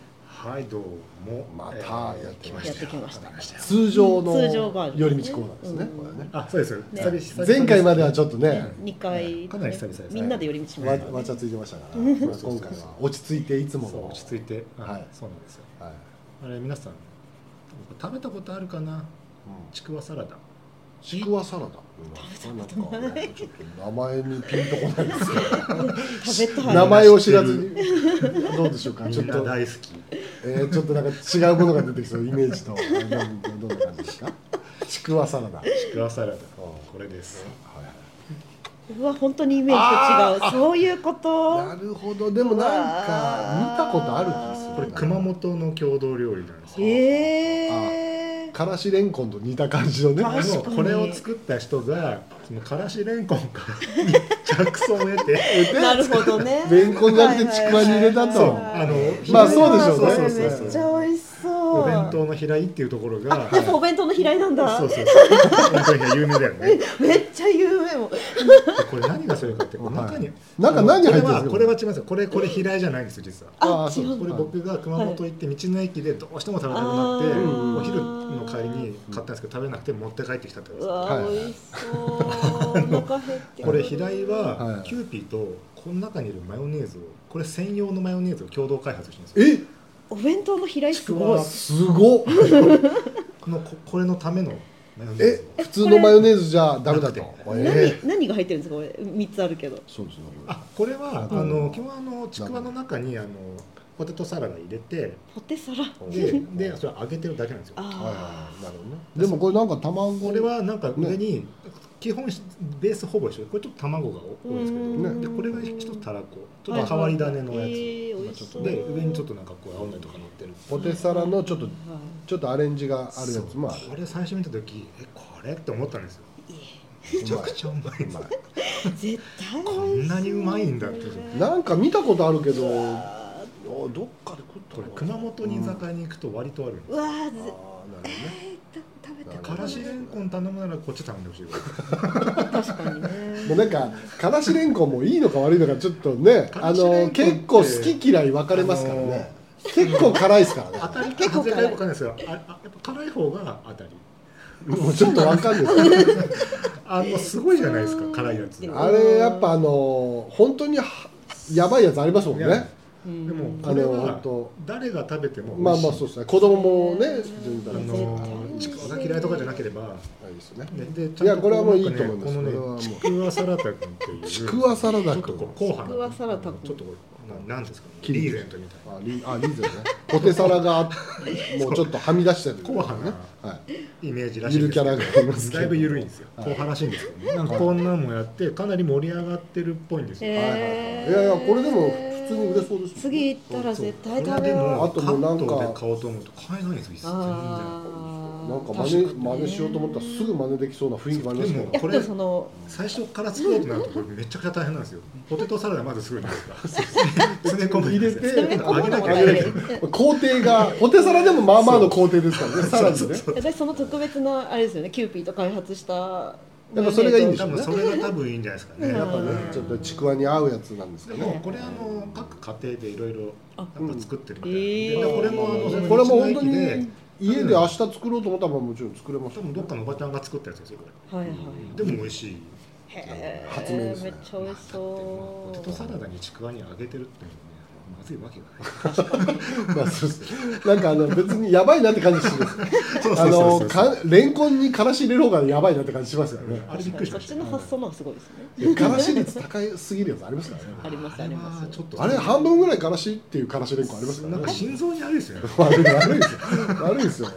はいどうもまたえーやってう。やってきました。通常の寄り道コーナーですね、うんこれね。あそうです。ね。久前回まではちょっとね、二回、かなり久々ですね。みんなで寄り道しまわした。わちゃついてましたから、まあ今回は落ち着いていつもの。落ち着いて。はい。はいそうなんですよ。はい。あれ皆さん食べたことあるかな？ちくわサラダちくわサラダ。名前にピンとこない。ですけ名前を知らずに。どうでしょうか？みんなちょっと、大好きえー、ちょっとなんか違うものが出てきそう。イメージと。どんな感じですかちくわサラダ。はいちくわサラダ。これですうわ、本当にイメージと違う。そういうこと？なるほど。でもなんか見たことある気する。なこれ熊本の郷土料理なんですよええからしれんこんと似た感じのね。あ確かに。のこれを作った人がそのからしれんこんからに着想を得てなるほどね。れんこんじゃなくてちくわに入れたと。そうあのまあそうでしょうね。そうそうそうお弁当の平井っていうところがやっぱお弁当の平井なんだ。そうそうそう。お弁当有名だよね。めっちゃ有名も これ何がそれかってこの中に、中何入ってるんですか？これはこれは違いますよ。これこれ平井じゃないんですよ実は。あそう。これ僕が熊本行って道の駅でどうしても食べたくなって、あーお昼の帰りに買ったんですけど食べなくて持って帰ってきたってことですうわはい。美味しそう。お腹減ってくる。これ平井ははい。キューピーとこの中にいるマヨネーズをこれ専用のマヨネーズを共同開発してるんですよ。え？お弁当の平井すごい。すごっこのここれのためのマヨネーズ。をえ普通のマヨネーズじゃダメだと。なえ何何が入ってるんですか？これ。三つあるけど。そうですねあこれは、うん。あの基本あのちくわの中にあのポテトサラダ入れて。ポテサラ。ででそれ揚げてるだけなんですよ。あはい。なるほどね。でもこれなんか卵。これはなんか上に基本ベースほぼ一緒でこれちょっと卵が多いですけど、うん。でこれが一つたらこちょっと変わり種のやつ、で上にちょっっとなんかこう青のりとか乗ってる。ポテサラのちょっとはい。ちょっとアレンジがあるやつもあこれ最初見た時えこれって思ったんですよ。めちゃくちゃうまい 絶対こんなにうまいんだって。なんか見たことあるけど。どっかで食ったこれの熊本に居酒屋に行くと割とあるうわーあーなるぜほどねからしれんこん頼むならこっち頼んでほしい確かにね。もうなんかからしれんこんもいいのか悪いのかちょっとねあの結構好き嫌い分かれますからね。結構辛いですからね。当たり結構辛い。かわかんないですよ。ああやっぱ辛い方が当たり。もうちょっと分かんないです あのすごいじゃないですか辛いやつ。うんあれやっぱあの本当にはやばいやつありますもんねうん。でもあのこれは誰が食べてもまあまあそうですね。子供もね全あ然のちくわが嫌いとかじゃなければ。いいですね。ででいやこれはもういいと思います。このねちくわサラダ君っていう。ちくわサラダ君。ちょっとこう硬派ちくわサラダ君。ちょっとこうななんですか？ねキリリーゼントみたいな。あリあリーゼね。ポテサラがもうちょっとはみ出してる。硬派なはい。イメージらしいんですけど。ゆるキャラがいますけど。だいぶ緩いんですよ。硬派らしいんですけどね。なんかこんなんもやってかなり盛り上がってるっぽいんですよ。へはいはいはい。いやいやこれでも普通に売れそうですよ次行ったら絶対食べよもあともうなんか関東で買おうと思うと買えないんですよ全然なんか真確似真似しようと思ったらすぐ真似できそうな雰囲気もありますけどでもこれその最初から作ろうとなるとこれめちゃくちゃ大変なんですよ。ポテトサラダまず作るじゃないですか 詰め込む入れて揚げなきゃいけない工程がポテサラでもまあまあの工程ですからね。さらにね。私その特別なあれですよね。キューピーと開発したやっぱそれがいいんでしょ多分それが多分いいんじゃないですかね。うん。やっぱねちょっとちくわに合うやつなんですでかね。もこれあの各家庭でいろいろやっぱ作ってるみたででこれもあのこれも本当に家で明日作ろうと思ったらもちろん作れます多分どっかのおばちゃんが作ったやつですよこはいはい。れでも美味しい。へ発明ですね。えめっちゃ美味しそポテトサうラダにちくわに揚げてるってまずいわけがない。まあそうです。なんかあの別にやばいなって感じす。そうあのかレンコンにからし入れる方がやばいなって感じしますよね。あれびっくりしました。そっちの発想のすごいですね。いやからし率高すぎるやつありますからね。ありますありますちょっとあれ半分ぐらいからしっていうからしレンコンありますからね。なんか心臓に悪いですよね。悪い悪いですよ。悪いですよ。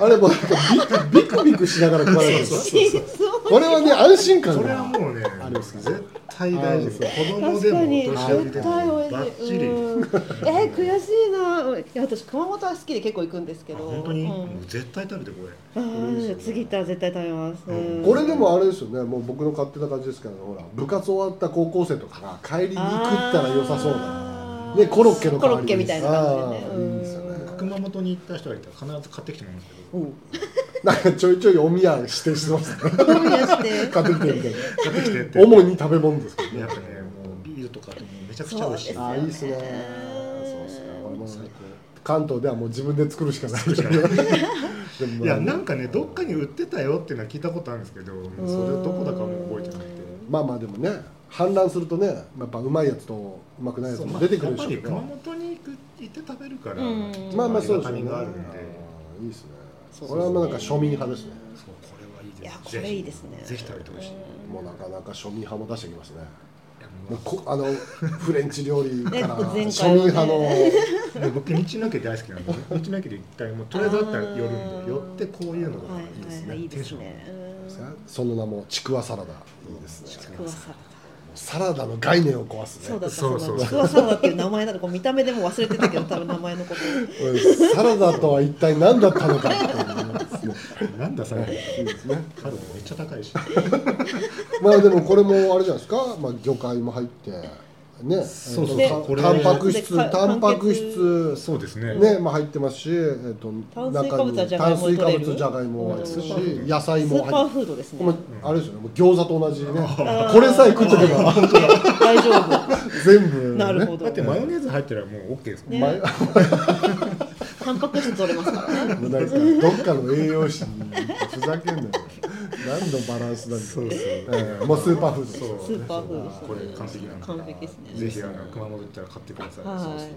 あれもうなんかビビクビクしながら食われてるんですよこれはね安心感それはがもうねあれです絶対大事です。子供確でもおかに。年寄りで絶も対美味しい。バッチリ。うん。えー、悔しいな。いや私熊本は好きで結構行くんですけど。本当に？うん。もう絶対食べてこれ。次行ったら絶対食べます、うん。これでもあれですよね。もう僕の勝手な感じですけどほら部活終わった高校生とかが帰りに食ったら良さそうな。あーねコロッケの代わりに。コロッケみたいな感じでね。あーいいですよね。うん熊本に行った人がいたら必ず買ってきてもらうんですけど。う。んなんかちょいちょいお宮指定してますね。どうやして。買ってきてみたい買ってきてって。な主に食べ物ですけどね。やっぱねもうビールとかともめちゃくちゃ美味しい。そうああいいですね。そうですね。俺も関東ではもう自分で作るしかない。いやなんかねどっかに売ってたよっていうのは聞いたことあるんですけどそれどこだかも覚えてなくてまあまあでもね氾濫するとねやっぱうまいやつとうまくないやつも出てくるでしょうけど。熊本に行く行って食べるからうん。まあまあそうですよね。あるんでいいですね。これはもうなんか庶民派ですね。そうこれはいいですいやこれいいですね。ぜひ食べてほしい。もうなかなか庶民派も出してきますね。ももうこあの フレンチ料理から庶民派の。僕道の駅大好きなんで道の駅で一回もうとりあえずあったら寄るんで寄ってこういうのがはいいいですはいはいいいですね。その名もちくわサラダ。いいですね。ちくわサラダサラダの概念を壊すね。そうだったそうそう。ちくわサラダっていう名前なのこう見た目でも忘れてたけど多分名前のこと。うん。サラダとは一体何だったのかっていう。ですねなんだそれ。いいですねカロリーめっちゃ高いし。まあでもこれもあれじゃないですか、まあ、魚介も入ってね。そうそう。タンパク質タンパク質そうですね。ねまあ入ってますし、えっと炭水化物はじゃがいも炭水化物じゃがいも入ってますしうん野菜も入ってフードですね。これあれですよね。もう餃子と同じね。これさえ食っとけば。大丈夫。全部、ね、なるほど。だってマヨネーズ入ってればもう OK ですもんね。前 タンパク質取れますからね。もうなんかどっかの栄養士にふざけんなよ。何のバランスなんだそうそう。ええ。もうスーパーフードそう。スーパーフードこれ完璧な。んで完璧ですね。ぜひあの熊本行ったら買ってください。はい。そうですね。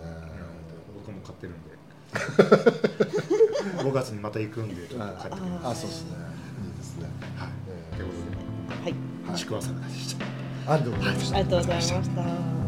僕も買ってるんで。5月にまた行くんでちょっと買ってきます。あそうですね。いいですね。はい。えということはい。でちくわサラダでした。ありがとうございました。ありがとうございました